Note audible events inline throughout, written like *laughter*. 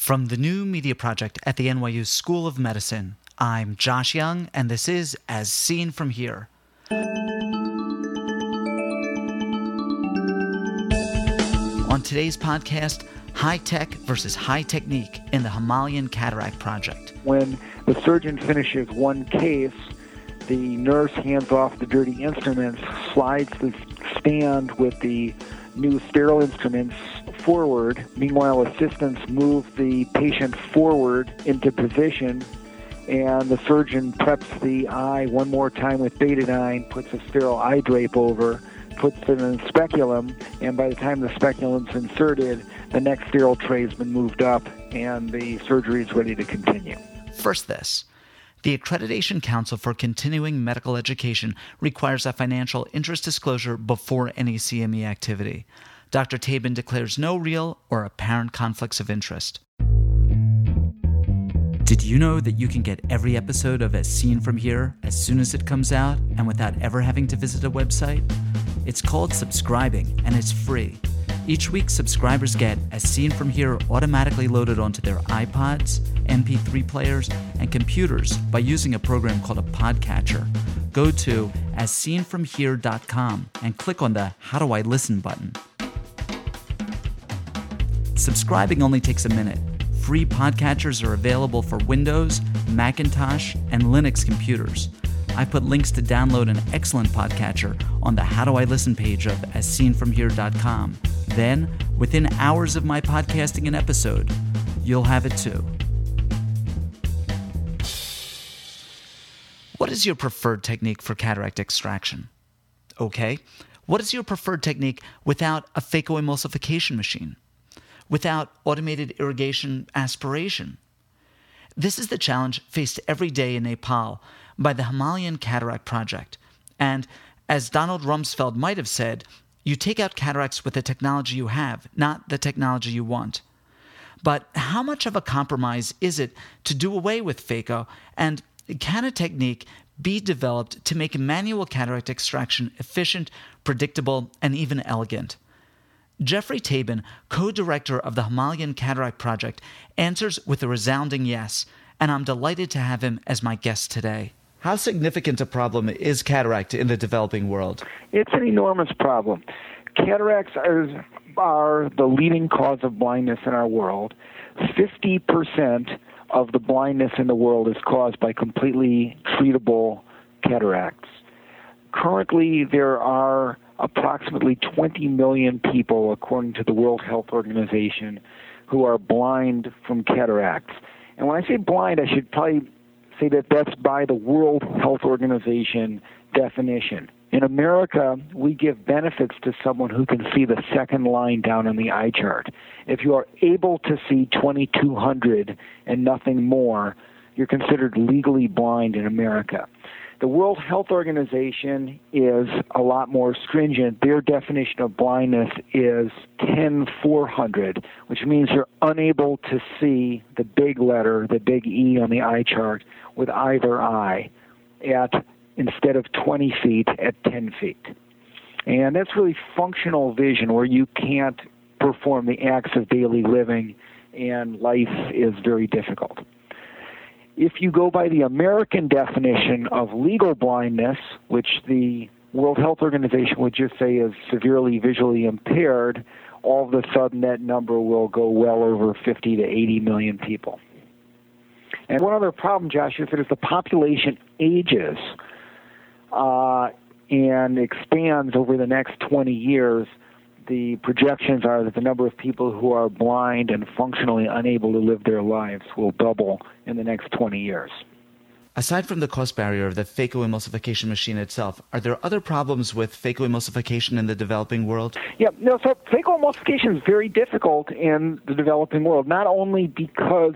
From the new media project at the NYU School of Medicine, I'm Josh Young, and this is As Seen From Here. On today's podcast, high tech versus high technique in the Himalayan Cataract Project. When the surgeon finishes one case, the nurse hands off the dirty instruments, slides the stand with the new sterile instruments forward. Meanwhile, assistants move the patient forward into position, and the surgeon preps the eye one more time with betadine, puts a sterile eye drape over, puts it in the speculum, and by the time the speculum's inserted, the next sterile tray has been moved up, and the surgery is ready to continue. First, this. The Accreditation Council for Continuing Medical Education requires a financial interest disclosure before any CME activity. Dr. Tabin declares no real or apparent conflicts of interest. Did you know that you can get every episode of As Seen From Here as soon as it comes out and without ever having to visit a website? It's called subscribing and it's free. Each week, subscribers get As Seen From Here automatically loaded onto their iPods, MP3 players, and computers by using a program called a podcatcher. Go to asseenfromhere.com and click on the How Do I Listen button. Subscribing only takes a minute. Free podcatchers are available for Windows, Macintosh, and Linux computers. I put links to download an excellent podcatcher on the How Do I Listen page of asseenfromhere.com. Then, within hours of my podcasting an episode, you'll have it too. What is your preferred technique for cataract extraction? Okay. What is your preferred technique without a phacoemulsification machine? Without automated irrigation aspiration? This is the challenge faced every day in Nepal by the Himalayan Cataract Project. And as Donald Rumsfeld might have said, you take out cataracts with the technology you have, not the technology you want. But how much of a compromise is it to do away with phaco, and can a technique be developed to make manual cataract extraction efficient, predictable, and even elegant? Geoffrey Tabin, co director of the Himalayan Cataract Project, answers with a resounding yes, and I'm delighted to have him as my guest today. How significant a problem is cataract in the developing world? It's an enormous problem. Cataracts are, are the leading cause of blindness in our world. 50% of the blindness in the world is caused by completely treatable cataracts. Currently, there are approximately 20 million people, according to the World Health Organization, who are blind from cataracts. And when I say blind, I should probably say that that's by the World Health Organization definition. In America, we give benefits to someone who can see the second line down on the eye chart. If you are able to see 2200 and nothing more, you're considered legally blind in America. The World Health Organization is a lot more stringent. Their definition of blindness is 10400, which means you're unable to see the big letter, the big E on the eye chart with either eye at instead of 20 feet at 10 feet. And that's really functional vision where you can't perform the acts of daily living and life is very difficult. If you go by the American definition of legal blindness, which the World Health Organization would just say is severely visually impaired, all of a sudden that number will go well over 50 to 80 million people. And one other problem, Josh, is that as the population ages uh, and expands over the next 20 years, the projections are that the number of people who are blind and functionally unable to live their lives will double in the next 20 years. Aside from the cost barrier of the phacoemulsification machine itself, are there other problems with phacoemulsification in the developing world? Yeah, no, so phacoemulsification is very difficult in the developing world, not only because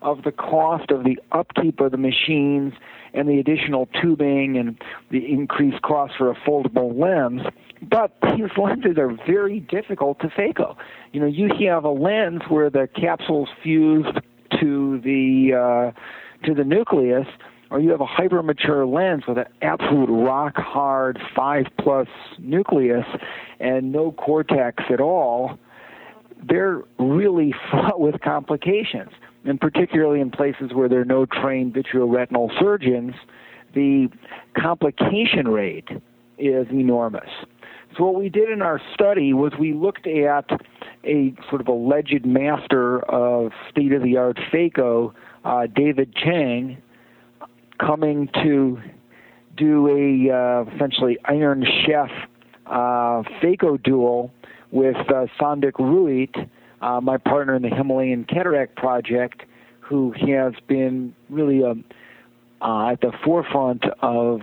of the cost of the upkeep of the machines and the additional tubing and the increased cost for a foldable lens, but these lenses are very difficult to phaco. You know, you have a lens where the capsule's fused to the uh, to the nucleus, or you have a hypermature lens with an absolute rock hard five plus nucleus and no cortex at all. they're really *laughs* fraught with complications. And particularly in places where there are no trained vitreoretinal surgeons, the complication rate is enormous. So what we did in our study was we looked at a sort of alleged master of state-of-the-art phaco, uh, David Chang, coming to do a uh, essentially Iron Chef uh, phaco duel with uh, Sanduk Ruit, uh, my partner in the Himalayan Cataract Project, who has been really um, uh, at the forefront of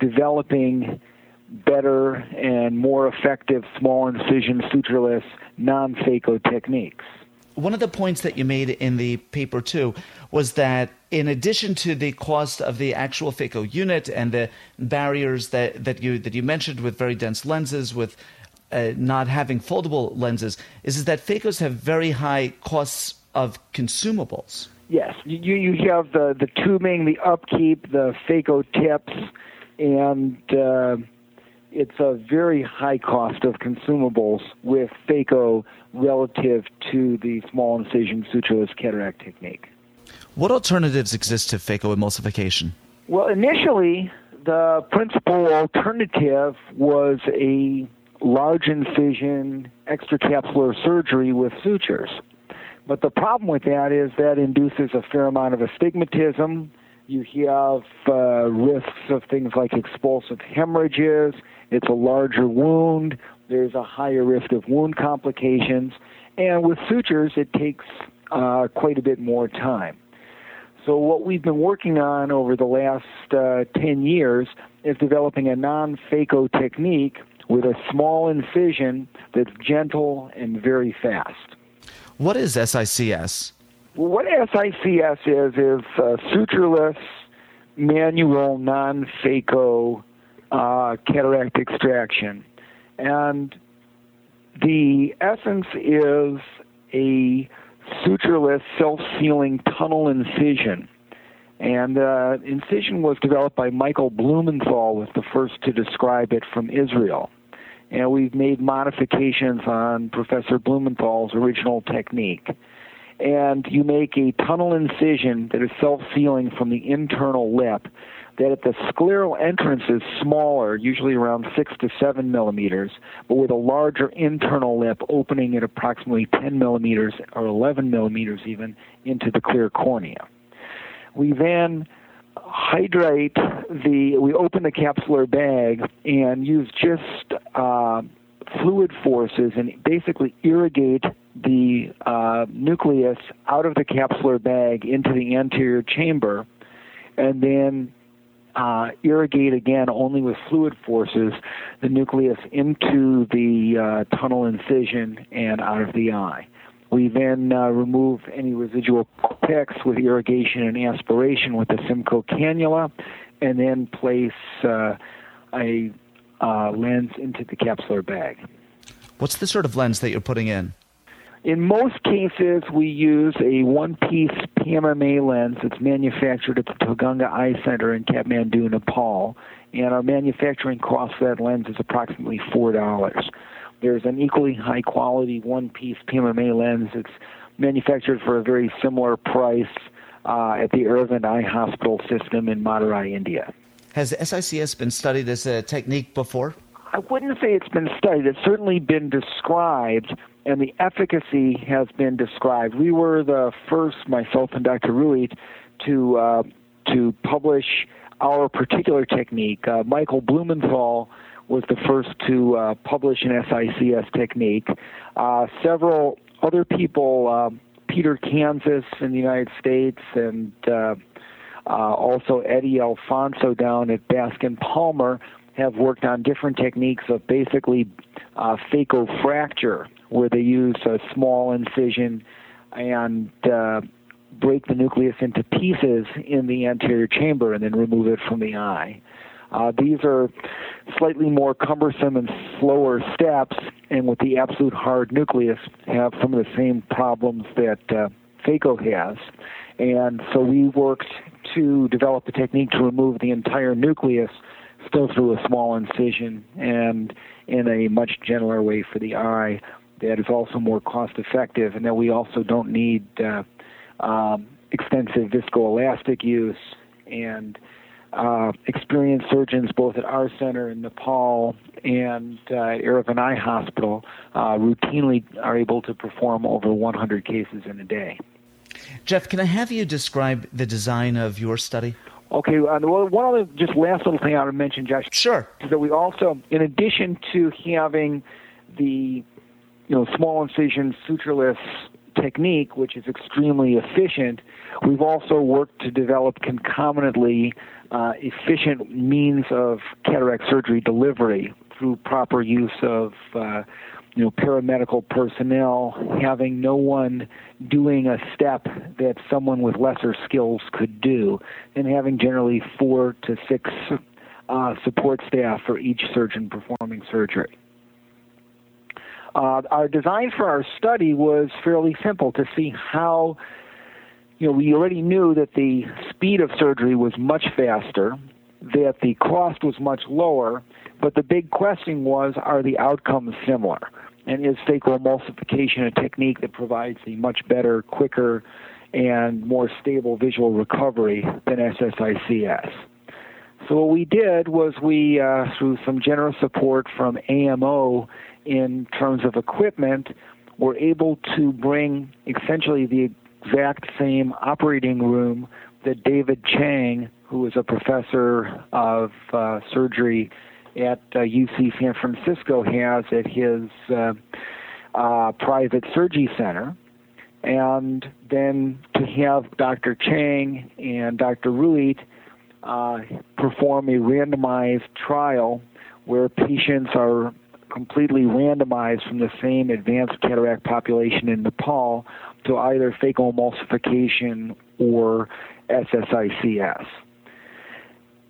developing better and more effective small incision sutureless non-phaco techniques. One of the points that you made in the paper too was that in addition to the cost of the actual phaco unit and the barriers that, that you that you mentioned with very dense lenses, with uh, not having foldable lenses, is, is that phacos have very high costs of consumables. Yes, you you have the the tubing, the upkeep, the phaco tips, and uh, it's a very high cost of consumables with phaco relative to the small incision sutureless cataract technique. What alternatives exist to phacoemulsification? Well, initially, the principal alternative was a large incision extracapsular surgery with sutures. But the problem with that is that induces a fair amount of astigmatism. You have uh, risks of things like expulsive hemorrhages. It's a larger wound. There's a higher risk of wound complications. And with sutures, it takes uh, quite a bit more time. So, what we've been working on over the last uh, 10 years is developing a non phaco technique with a small incision that's gentle and very fast. What is SICS? What SICS is is sutureless, manual, non-phaco uh, cataract extraction, and the essence is a sutureless, self-sealing tunnel incision. And uh, incision was developed by Michael Blumenthal, was the first to describe it from Israel and we've made modifications on Professor Blumenthal's original technique. And you make a tunnel incision that is self sealing from the internal lip, that at the scleral entrance is smaller, usually around 6 to 7 millimeters, but with a larger internal lip opening at approximately 10 millimeters or 11 millimeters even into the clear cornea. We then hydrate the, we open the capsular bag and use just uh, fluid forces and basically irrigate the uh, nucleus out of the capsular bag into the anterior chamber and then uh, irrigate again only with fluid forces the nucleus into the uh, tunnel incision and out of the eye. We then uh, remove any residual picks with irrigation and aspiration with the Simcoe cannula, and then place uh, a uh, lens into the capsular bag. What's the sort of lens that you're putting in? In most cases, we use a one-piece PMMA lens that's manufactured at the Tilganga Eye Center in Kathmandu, Nepal, and our manufacturing cost for that lens is approximately four dollars. There's an equally high quality one piece PMMA lens. that's manufactured for a very similar price uh, at the Aravind Eye Hospital system in Madurai, India. Has SICS been studied as a technique before? I wouldn't say it's been studied. It's certainly been described, and the efficacy has been described. We were the first, myself and Dr. Ruit, to uh, to publish our particular technique. Uh, Michael Blumenthal was the first to uh, publish an SICS technique. Uh, several other people, uh, Peter Kansas in the United States, and uh, uh, also Eddie Alfonso down at Bascom Palmer, have worked on different techniques of basically uh, fracture, where they use a small incision and break the nucleus into pieces in the anterior chamber and then remove it from the eye. Uh, these are slightly more cumbersome and slower steps, and with the absolute hard nucleus, have some of the same problems that uh, phaco has. And so we worked to develop a technique to remove the entire nucleus still through a small incision and in a much gentler way for the eye that is also more cost effective, and that we also don't need uh, um, extensive viscoelastic use and uh, experienced surgeons both at our center in Nepal and uh, at Aravind Eye Hospital uh, routinely are able to perform over 100 cases in a day. Jeff, can I have you describe the design of your study? Okay, uh, one other just last little thing I would mention, Josh. Sure. Is that we also, in addition to having the you know small incision sutureless technique, which is extremely efficient, we've also worked to develop concomitantly uh, efficient means of cataract surgery delivery through proper use of uh, you know paramedical personnel, having no one doing a step that someone with lesser skills could do, and having generally four to six uh, support staff for each surgeon performing surgery. Uh, our design for our study was fairly simple to see how you know, we already knew that the speed of surgery was much faster, that the cost was much lower, but the big question was are the outcomes similar? And is sacral phacoemulsification a technique that provides a much better, quicker, and more stable visual recovery than SSICS? So what we did was we, uh, through some generous support from AMO in terms of equipment, we were able to bring essentially the exact same operating room that David Chang, who was a professor of uh, surgery at uh, UC San Francisco, has at his uh, uh, private surgery center. And then to have Dr. Chang and Dr. Ruit uh, perform a randomized trial where patients are completely randomized from the same advanced cataract population in Nepal to either phacoemulsification or SSICS.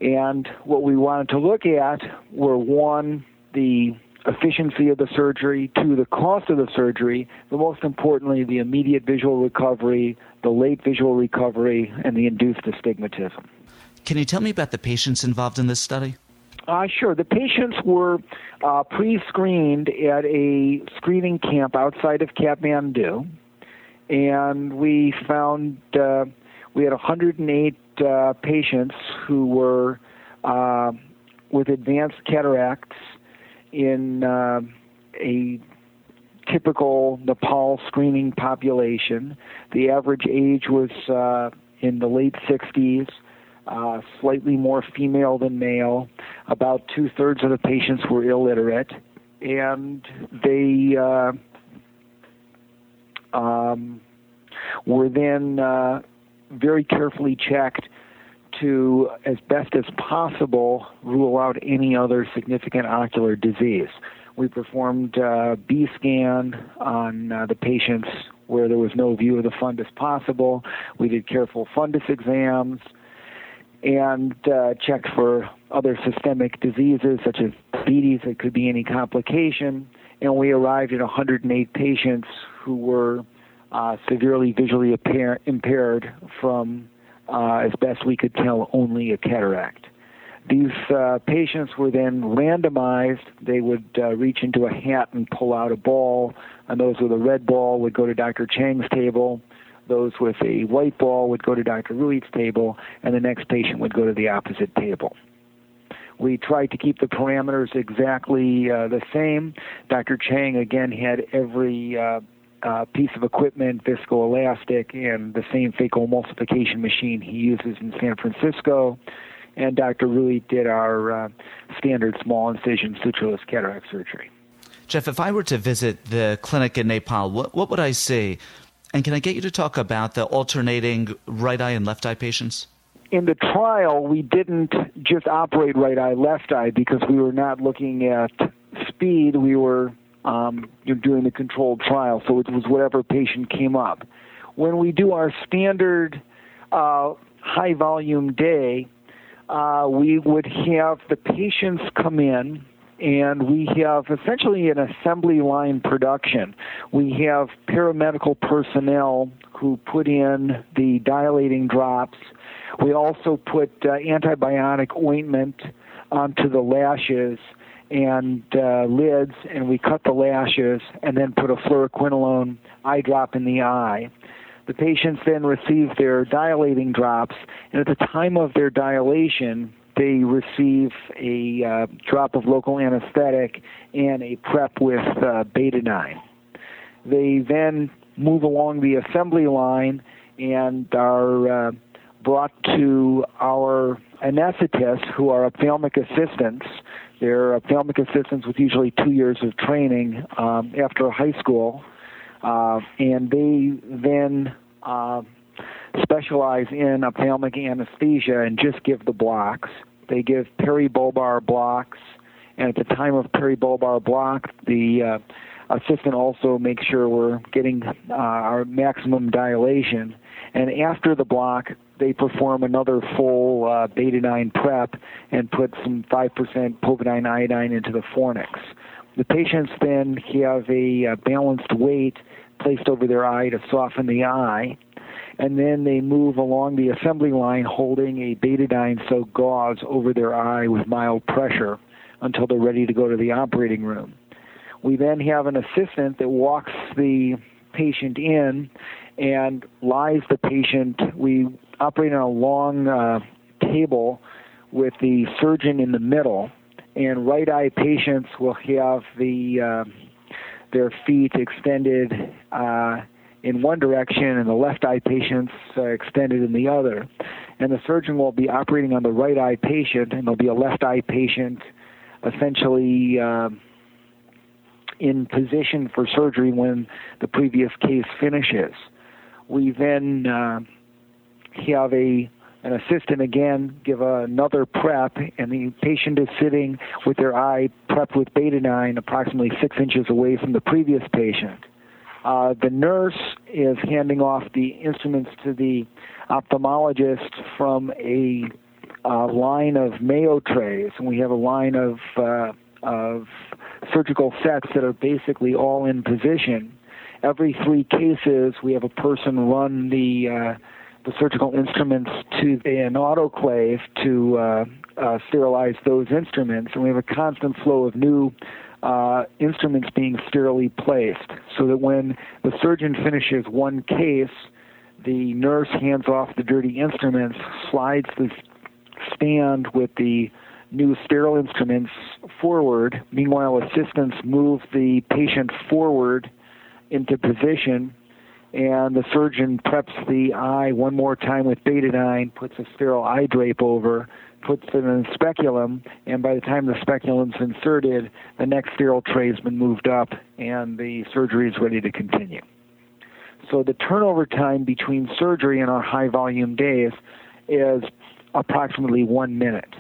And what we wanted to look at were one, the efficiency of the surgery, two, the cost of the surgery, but most importantly, the immediate visual recovery, the late visual recovery, and the induced astigmatism. Can you tell me about the patients involved in this study? Uh, sure. The patients were uh, pre screened at a screening camp outside of Kathmandu and we found uh, we had 108 uh, patients who were uh, with advanced cataracts in uh, a typical Nepal screening population. The average age was uh, in the late 60s. Uh, slightly more female than male. About two thirds of the patients were illiterate, and they um, were then uh, very carefully checked to, as best as possible, rule out any other significant ocular disease. We performed uh, B scan on uh, the patients where there was no view of the fundus possible. We did careful fundus exams and uh, checked for other systemic diseases such as diabetes. It could be any complication. And we arrived at 108 patients who were uh, severely visually impair- impaired from, uh, as best we could tell, only a cataract. These uh, patients were then randomized. They would uh, reach into a hat and pull out a ball, and those with a red ball would go to Dr. Chang's table. Those with a white ball would go to Dr. Ruit's table, and the next patient would go to the opposite table. We tried to keep the parameters exactly uh, the same. Dr. Chang again had every uh, uh, piece of equipment, viscoelastic, and the same phacoemulsification machine he uses in San Francisco. And Dr. Ruit did our uh, standard small incision sutureless cataract surgery. Jeff, if I were to visit the clinic in Nepal, what, what would I see? And can I get you to talk about the alternating right eye and left eye patients? In the trial, we didn't just operate right eye, left eye because we were not looking at speed. We were um, doing the controlled trial. So it was whatever patient came up. When we do our standard uh, high volume day, uh, we would have the patients come in and we have essentially an assembly line production. We have paramedical personnel who put in the dilating drops. We also put uh, antibiotic ointment onto the lashes and uh, lids, and we cut the lashes, and then put a fluoroquinolone eye drop in the eye. The patients then receive their dilating drops, and at the time of their dilation, they receive a uh, drop of local anesthetic and a prep with uh, betadine. They then move along the assembly line and are uh, brought to our anesthetists, who are ophthalmic assistants. They're ophthalmic assistants with usually two years of training um, after high school, uh, and they then uh, specialize in ophthalmic anesthesia and just give the blocks. They give peribulbar blocks, and at the time of peribulbar block, the uh, assistant also makes sure we're getting uh, our maximum dilation. And after the block, they perform another full uh, betadine prep and put some 5% povidone iodine into the fornix. The patients then have a uh, balanced weight placed over their eye to soften the eye, and then they move along the assembly line holding a betadine soaked gauze over their eye with mild pressure until they're ready to go to the operating room. We then have an assistant that walks the patient in and lies the patient. We operate on a long uh, table with the surgeon in the middle, and right eye patients will have the uh, their feet extended uh, in one direction and the left eye patients uh, extended in the other. And the surgeon will be operating on the right eye patient, and there'll be a left eye patient essentially uh, in position for surgery when the previous case finishes. We then uh, have a an assistant again give another prep, and the patient is sitting with their eye prepped with betadine approximately six inches away from the previous patient. Uh, the nurse is handing off the instruments to the ophthalmologist from a uh, line of Mayo trays, and we have a line of uh, of surgical sets that are basically all in position. Every three cases, we have a person run the uh, the surgical instruments to an autoclave to uh, uh, sterilize those instruments, and we have a constant flow of new uh, instruments being sterilely placed, so that when the surgeon finishes one case, the nurse hands off the dirty instruments, slides the stand with the new sterile instruments forward. Meanwhile, assistants move the patient forward into position and the surgeon preps the eye one more time with betadine, puts a sterile eye drape over, puts it in a speculum, and by the time the speculum's inserted, the next sterile tray has been moved up, and the surgery is ready to continue. So the turnover time between surgery and our high volume days is approximately one minute.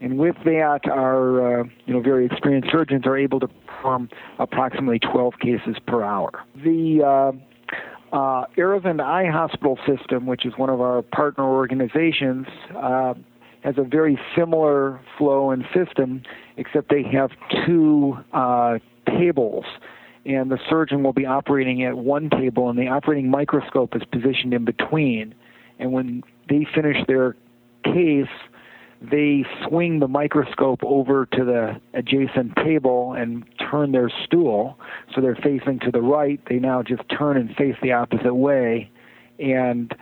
And with that, our uh, you know very experienced surgeons are able to perform approximately 12 cases per hour. The uh, uh, Aravind Eye Hospital System, which is one of our partner organizations, uh, has a very similar flow and system, except they have two uh, tables, and the surgeon will be operating at one table, and the operating microscope is positioned in between. And when they finish their case, they swing the microscope over to the adjacent table and turn their stool so they're facing to the right. They now just turn and face the opposite way. And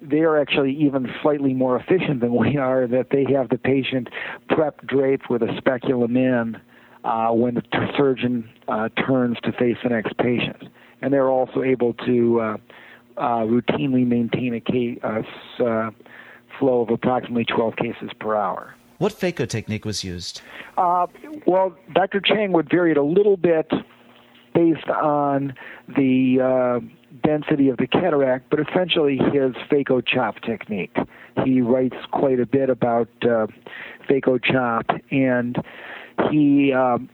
they are actually even slightly more efficient than *laughs* we are, that they have the patient prep draped with a speculum in uh, when the t- surgeon uh, turns to face the next patient. And they're also able to uh, uh routinely maintain a case. Uh, flow of approximately 12 cases per hour. What phaco technique was used? Uh, well, Dr. Chang would vary it a little bit based on the uh, density of the cataract, but essentially his phaco chop technique. He writes quite a bit about uh, phaco chop, and he um,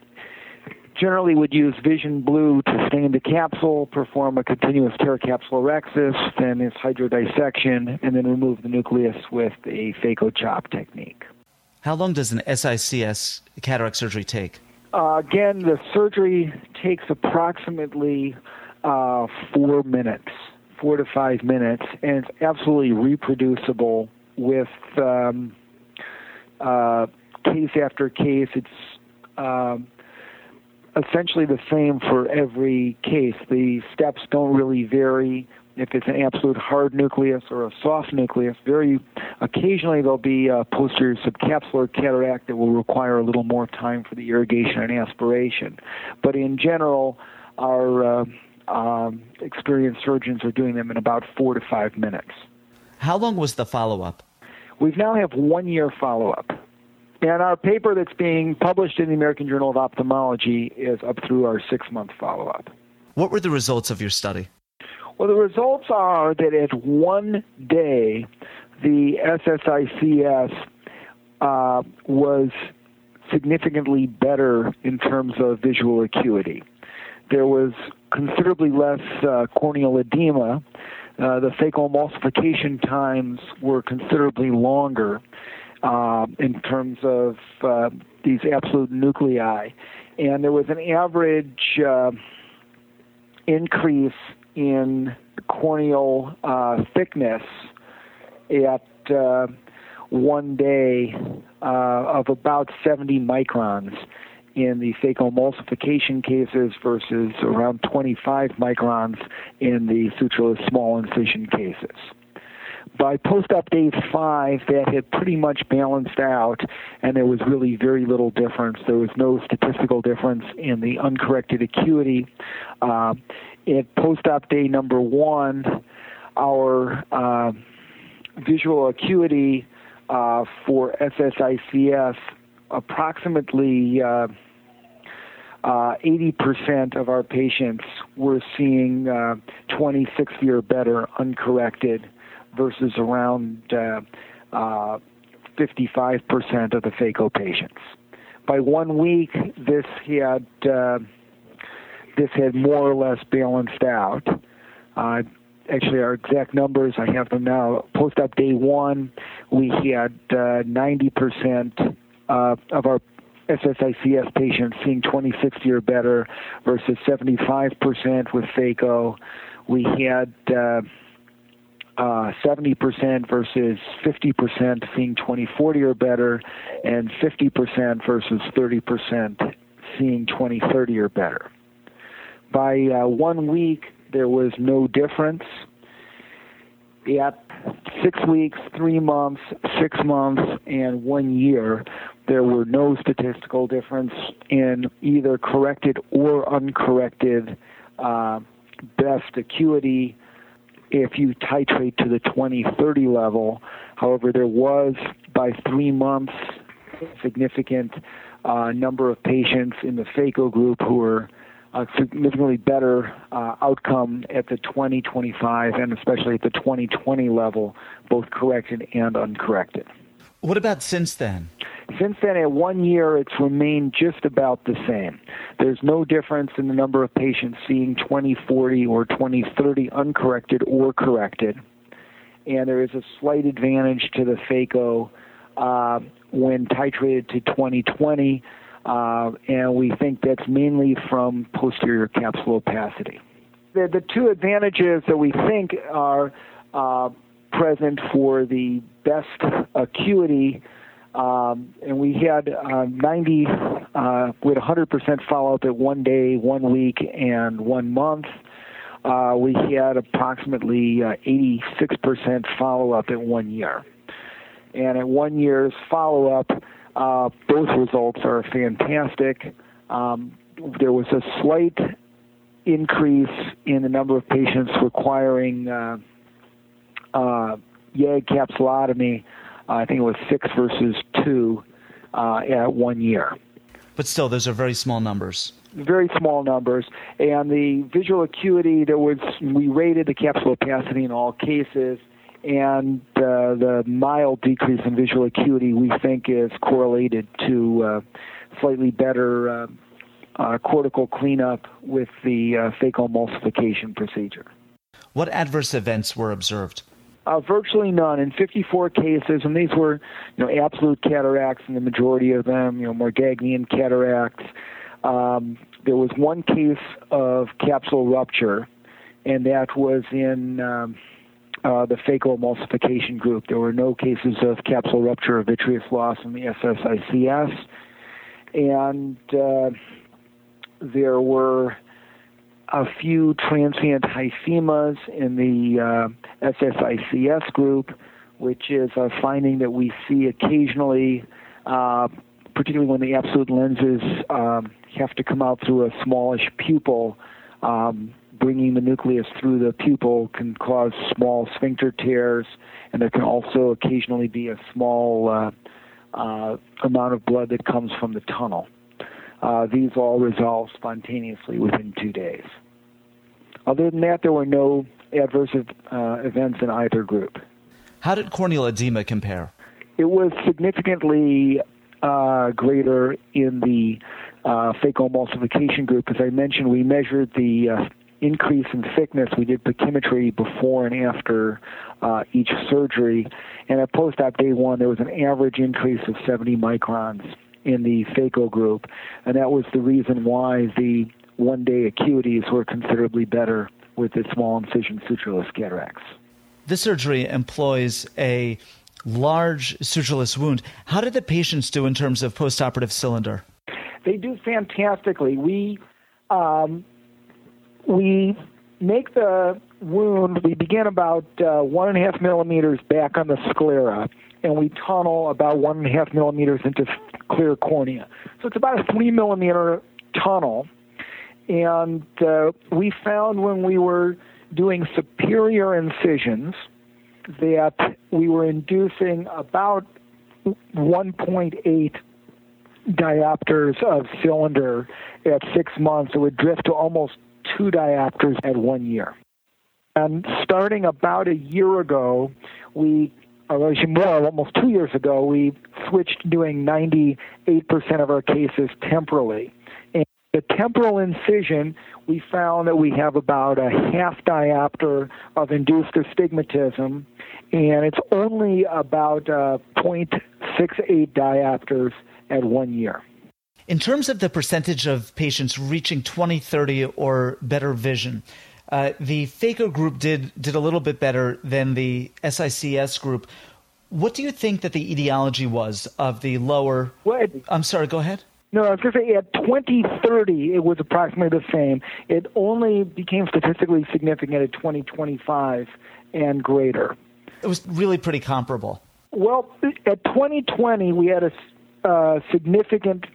generally would use vision blue to stain the capsule, perform a continuous tear capsulorhexis, then its hydrodissection, and then remove the nucleus with a phaco chop technique. How long does an SICS cataract surgery take? Uh, again, the surgery takes approximately uh, four minutes, four to five minutes, and it's absolutely reproducible with um, uh, case after case. It's um, essentially the same for every case. The steps don't really vary. If it's an absolute hard nucleus or a soft nucleus, very occasionally there'll be a posterior subcapsular cataract that will require a little more time for the irrigation and aspiration. But in general, our uh, um, experienced surgeons are doing them in about four to five minutes. How long was the follow up? We now have one year follow up. And our paper that's being published in the American Journal of Ophthalmology is up through our six month follow up. What were the results of your study? Well, the results are that at one day, the SSICS uh, was significantly better in terms of visual acuity. There was considerably less uh, corneal edema. Uh, the phacoemulsification times were considerably longer uh, in terms of uh, these absolute nuclei. And there was an average uh, increase in corneal uh, thickness at uh, one day uh, of about 70 microns in the phacoemulsification cases versus around 25 microns in the sutureless small incision cases. By post-op day five, that had pretty much balanced out, and there was really very little difference. There was no statistical difference in the uncorrected acuity. Uh, at post-op day number one, our uh, visual acuity uh, for SSICS approximately uh, uh, 80% of our patients were seeing uh, 26 or better uncorrected versus around uh, 55% of the phaco patients. By one week, this had this had more or less balanced out. Uh, actually, our exact numbers, I have them now. Post op day one, we had uh, 90% uh, of our SSICS patients seeing 2060 or better versus 75% with phaco. We had uh, uh, 70% versus 50% seeing 2040 or better, and 50% versus 30% seeing 2030 or better. By uh, one week, there was no difference. At six weeks, three months, six months, and one year, there were no statistical difference in either corrected or uncorrected uh, best acuity if you titrate to the 2030 level. However, there was by three months a significant uh, number of patients in the phaco group who were a significantly better uh, outcome at the 2025 and especially at the 2020 level, both corrected and uncorrected. What about since then? Since then, at one year, it's remained just about the same. There's no difference in the number of patients seeing 2040 or 2030 uncorrected or corrected. And there is a slight advantage to the phaco uh, when titrated to 2020 uh, and we think that's mainly from posterior capsule opacity. The, the two advantages that we think are uh, present for the best acuity, um, and we had uh, 90, uh, we had 100% follow up at one day, one week, and one month. Uh, we had approximately 86% follow up at one year. And at one year's follow up, uh, both results are fantastic. Um, there was a slight increase in the number of patients requiring uh, uh, YAG capsulotomy. Uh, I think it was six versus two uh, at one year. But still, those are very small numbers. Very small numbers, and the visual acuity. There was we rated the capsule opacity in all cases and uh, the mild decrease in visual acuity we think is correlated to uh, slightly better uh, uh cortical cleanup with the uh, phacoemulsification procedure. What adverse events were observed? Uh, virtually none in 54 cases, and these were, you know, absolute cataracts, and the majority of them, you know, Morgagnian cataracts. Um, there was one case of capsule rupture, and that was in um, uh, the group. There were no cases of capsule rupture or vitreous loss in the SSICS. and uh, there were a few transient hyphemas in the uh, SSICS group, which is a finding that we see occasionally, uh, particularly when the absolute lenses um, have to come out through a smallish pupil. Um, bringing the nucleus through the pupil can cause small sphincter tears, and there can also occasionally be a small uh, uh, amount of blood that comes from the tunnel. Uh, these all resolve spontaneously within two days. Other than that, there were no adverse uh, events in either group. How did corneal edema compare? It was significantly uh, greater in the uh, phacoemulsification group. As I mentioned, we measured the uh, increase in thickness. We did pachymetry before and after uh, each surgery. And at post op day one, there was an average increase of 70 microns in the phaco group. And that was the reason why the one day acuities were considerably better with the small incision sutureless cataracts. This surgery employs a large sutureless wound. How did the patients do in terms of postoperative cylinder? They do fantastically. We um, we make the wound. We begin about uh, one and a half millimeters back on the sclera, and we tunnel about one and a half millimeters into clear cornea. So it's about a three millimeter tunnel and uh, we found when we were doing superior incisions that we were inducing about 1.8 diopters of cylinder at six months. It would drift to almost two diopters at one year. And starting about a year ago, we, or actually more, almost two years ago, we switched doing 98% of our cases temporally. The temporal incision, we found that we have about a half diopter of induced astigmatism, and it's only about uh, 0.68 diopters at one year. In terms of the percentage of patients reaching 20/30 or better vision, uh, the phaco group did did a little bit better than the SICS group. What do you think that the etiology was of the lower? Well, I'm sorry. Go ahead. No, I was going to say at 2030 it was approximately the same. It only became statistically significant at 2025 and greater. It was really pretty comparable. Well, at 2020 we had a uh, significant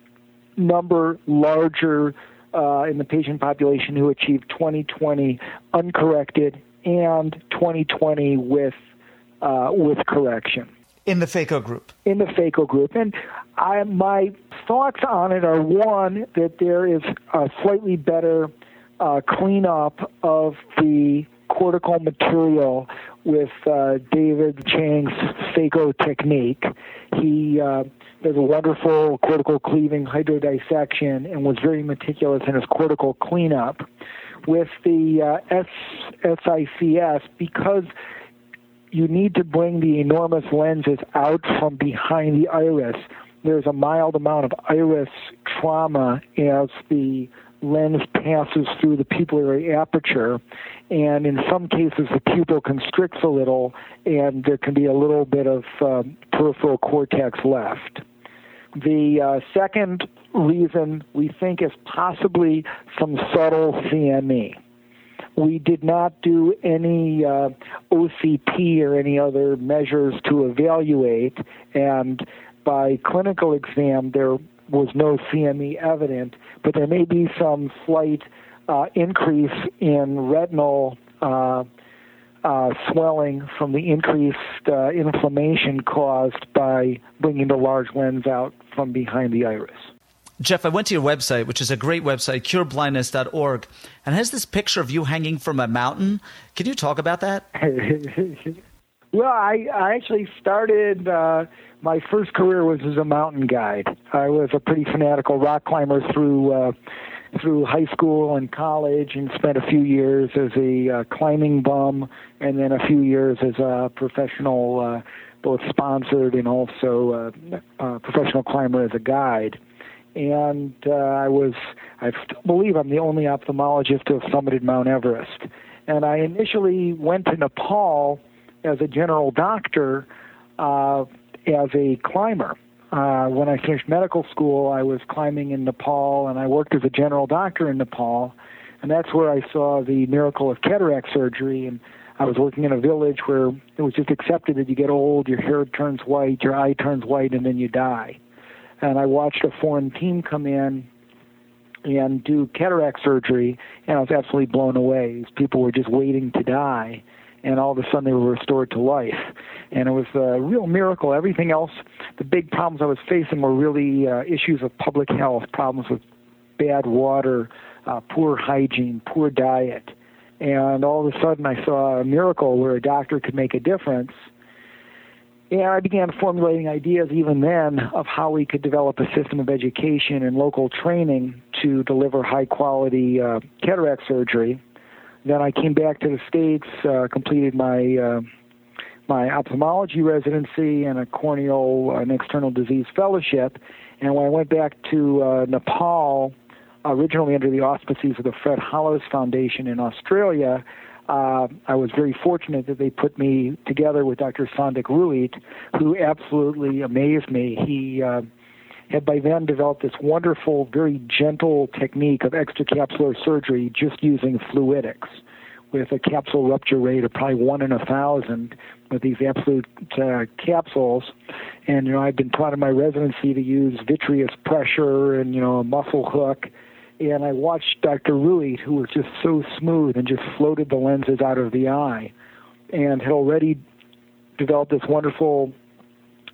number larger uh, in the patient population who achieved 2020 uncorrected and 2020 with uh, with correction in the phaco group. In the phaco group, and I, my thoughts on it are one that there is a slightly better uh, cleanup of the cortical material with uh, David Chang's phaco technique. He uh, does a wonderful cortical cleaving hydrodissection and was very meticulous in his cortical cleanup. With the uh, S- SICS, because you need to bring the enormous lenses out from behind the iris. There's a mild amount of iris trauma as the lens passes through the pupillary aperture, and in some cases the pupil constricts a little, and there can be a little bit of um, peripheral cortex left. The uh, second reason we think is possibly some subtle CME. We did not do any uh, OCT or any other measures to evaluate, and by clinical exam, there was no CME evident, but there may be some slight uh, increase in retinal uh, uh, swelling from the increased uh, inflammation caused by bringing the large lens out from behind the iris. Jeff, I went to your website, which is a great website, cureblindness.org, and has this picture of you hanging from a mountain. Can you talk about that? *laughs* well, I, I actually started, uh, my first career was as a mountain guide. I was a pretty fanatical rock climber through, uh, through high school and college and spent a few years as a uh, climbing bum and then a few years as a professional, uh, both sponsored and also uh, uh, professional climber as a guide and uh, I was, I believe I'm the only ophthalmologist to have summited Mount Everest. And I initially went to Nepal as a general doctor, uh, as a climber. uh, when I finished medical school, I was climbing in Nepal, and I worked as a general doctor in Nepal, and that's where I saw the miracle of cataract surgery. And I was working in a village where it was just accepted that you get old, your hair turns white, your eye turns white, and then you die. And I watched a foreign team come in and do cataract surgery, and I was absolutely blown away. These people were just waiting to die, and all of a sudden they were restored to life. And it was a real miracle. Everything else, the big problems I was facing were really uh, issues of public health, problems with bad water, uh, poor hygiene, poor diet. And all of a sudden I saw a miracle where a doctor could make a difference and I began formulating ideas even then of how we could develop a system of education and local training to deliver high quality uh, cataract surgery. Then I came back to the States, uh, completed my uh, my ophthalmology residency and a corneal and external disease fellowship. And when I went back to uh, Nepal, originally under the auspices of the Fred Hollows Foundation in Australia, uh, I was very fortunate that they put me together with Dr. Sanduk Ruit, who absolutely amazed me. He uh, had by then developed this wonderful, very gentle technique of extracapsular surgery just using fluidics with a capsule rupture rate of probably one in a thousand with these absolute uh, capsules. And, you know, I've been taught in my residency to use vitreous pressure and, you know, a muscle hook and I watched Dr. Ruit, who was just so smooth and just floated the lenses out of the eye, and had already developed this wonderful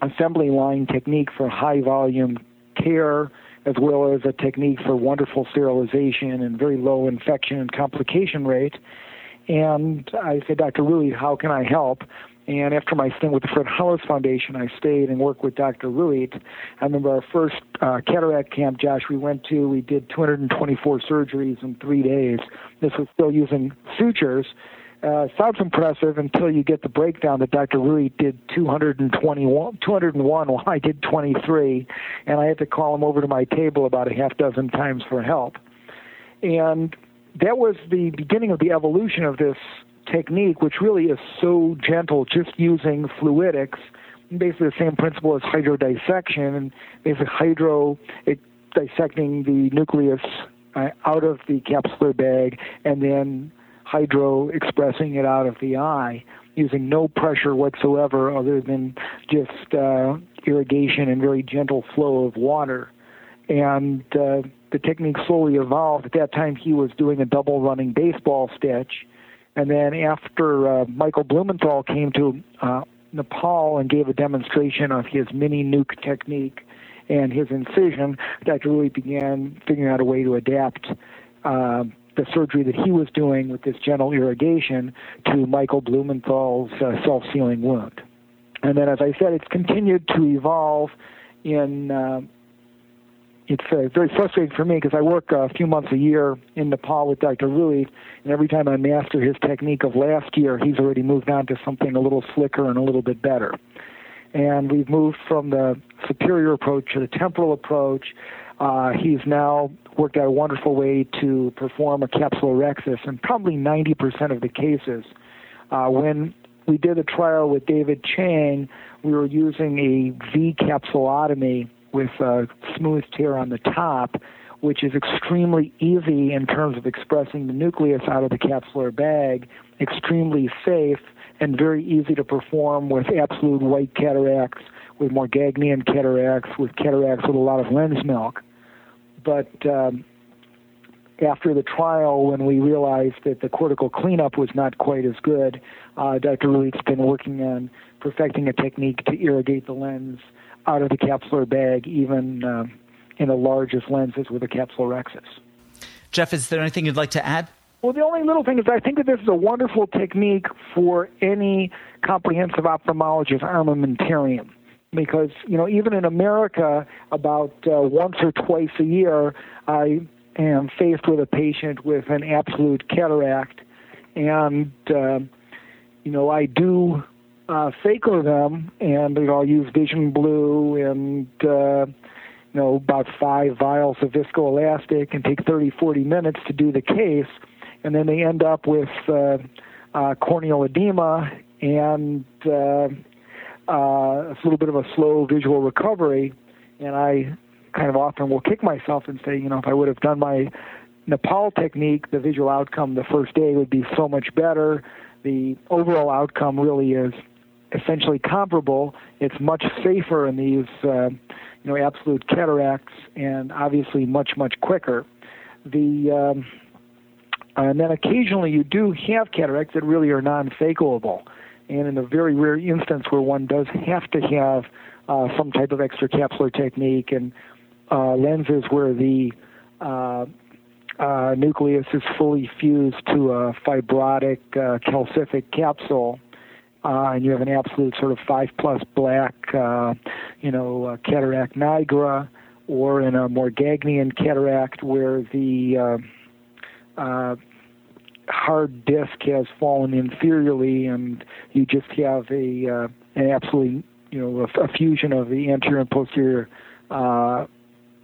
assembly line technique for high volume care, as well as a technique for wonderful sterilization and very low infection and complication rate. And I said, Dr. Ruit, how can I help? And after my stint with the Fred Hollows Foundation, I stayed and worked with Dr. Ruit. I remember our first uh, cataract camp, Josh, we went to, we did 224 surgeries in three days. This was still using sutures. Uh, sounds impressive until you get the breakdown that Dr. Ruit did 221, 201 while I did 23, and I had to call him over to my table about a half dozen times for help. And that was the beginning of the evolution of this technique, which really is so gentle, just using fluidics, basically the same principle as hydrodissection, and basically hydro it, dissecting the nucleus uh, out of the capsular bag, and then hydro expressing it out of the eye using no pressure whatsoever other than just uh, irrigation and very gentle flow of water. And uh, the technique slowly evolved. At that time, he was doing a double running baseball stitch and then after uh, Michael Blumenthal came to uh, Nepal and gave a demonstration of his mini nuke technique and his incision, Dr. Ruit began figuring out a way to adapt uh, the surgery that he was doing with this gentle irrigation to Michael Blumenthal's uh, self-sealing wound. And then, as I said, it's continued to evolve in uh, it's uh, very frustrating for me because I work a few months a year in Nepal with Dr. Ruit, and every time I master his technique of last year, he's already moved on to something a little slicker and a little bit better. And we've moved from the superior approach to the temporal approach. Uh, he's now worked out a wonderful way to perform a capsulorhexis in probably 90% of the cases. Uh, when we did a trial with David Chang, we were using a V capsulotomy with a smooth tear on the top, which is extremely easy in terms of expressing the nucleus out of the capsular bag, extremely safe, and very easy to perform with absolute white cataracts, with Morgagnian cataracts, with cataracts with a lot of lens milk. But um, after the trial, when we realized that the cortical cleanup was not quite as good, uh, Dr. Ruit's been working on perfecting a technique to irrigate the lens out of the capsular bag, even uh, in the largest lenses with a capsulorhexis. Jeff, is there anything you'd like to add? Well, the only little thing is I think that this is a wonderful technique for any comprehensive ophthalmologist armamentarium. Because, you know, even in America, about uh, once or twice a year, I am faced with a patient with an absolute cataract. And, uh, you know, I do uh, them, and you know, I'll use Vision Blue and uh, you know about five vials of viscoelastic, and take 30, 40 minutes to do the case, and then they end up with uh, uh, corneal edema and uh, uh, a little bit of a slow visual recovery. And I kind of often will kick myself and say, you know, if I would have done my Nepal technique, the visual outcome the first day would be so much better. The overall outcome really is essentially comparable. It's much safer in these, uh, you know, absolute cataracts, and obviously much much quicker. The um, and then occasionally you do have cataracts that really are non-phacoable, and in a very rare instance where one does have to have uh, some type of extracapsular technique and uh, lenses where the uh, uh, nucleus is fully fused to a fibrotic uh, calcific capsule, uh, and you have an absolute sort of five plus black, uh, you know, uh, cataract nigra, or in a Morgagnian cataract where the uh, uh, hard disc has fallen inferiorly, and you just have a uh, an absolutely, you know, a, fusion of the anterior and posterior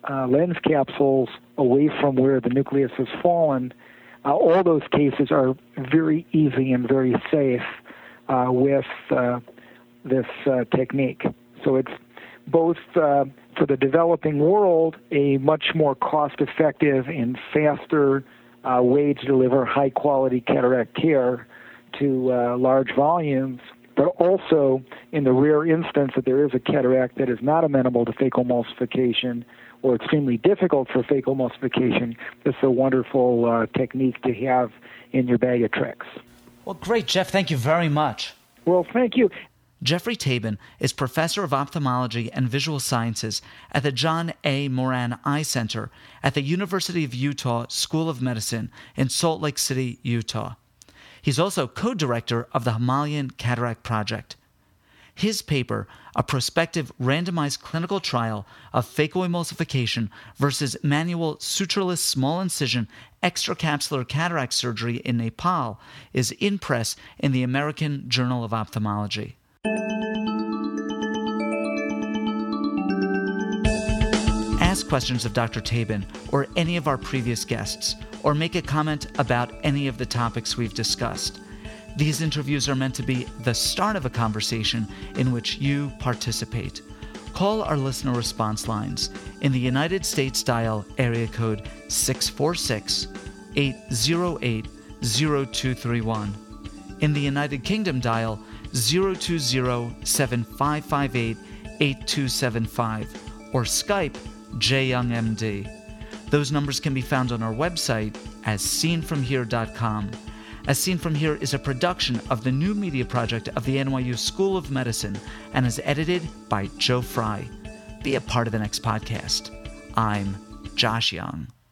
lens capsules away from where the nucleus has fallen, all those cases are very easy and very safe with uh, this uh, technique. So it's both uh, for the developing world a much more cost effective and faster way to deliver high quality cataract care to large volumes but also in the rare instance that there is a cataract that is not amenable to phacoemulsification or extremely difficult for phacoemulsification, this is a wonderful uh, technique to have in your bag of tricks. Well, great, Jeff. Thank you very much. Well, thank you. Geoffrey Tabin is professor of ophthalmology and visual sciences at the John A. Moran Eye Center at the University of Utah School of Medicine in Salt Lake City, Utah. He's also co director of the Himalayan Cataract Project. His paper, a prospective randomized clinical trial of phacoemulsification versus manual sutureless small incision extracapsular cataract surgery in Nepal, is in press in the American Journal of Ophthalmology. Ask questions of Dr. Tabin or any of our previous guests, or make a comment about any of the topics we've discussed. These interviews are meant to be the start of a conversation in which you participate. Call our listener response lines. In the United States, dial area code 646 808 0231. In the United Kingdom, dial 020 7558 8275 or Skype JYoungMD. Those numbers can be found on our website as seenfromhere.com. As Seen From Here is a production of the new media project of the NYU School of Medicine and is edited by Joe Fry. Be a part of the next podcast. I'm Josh Young.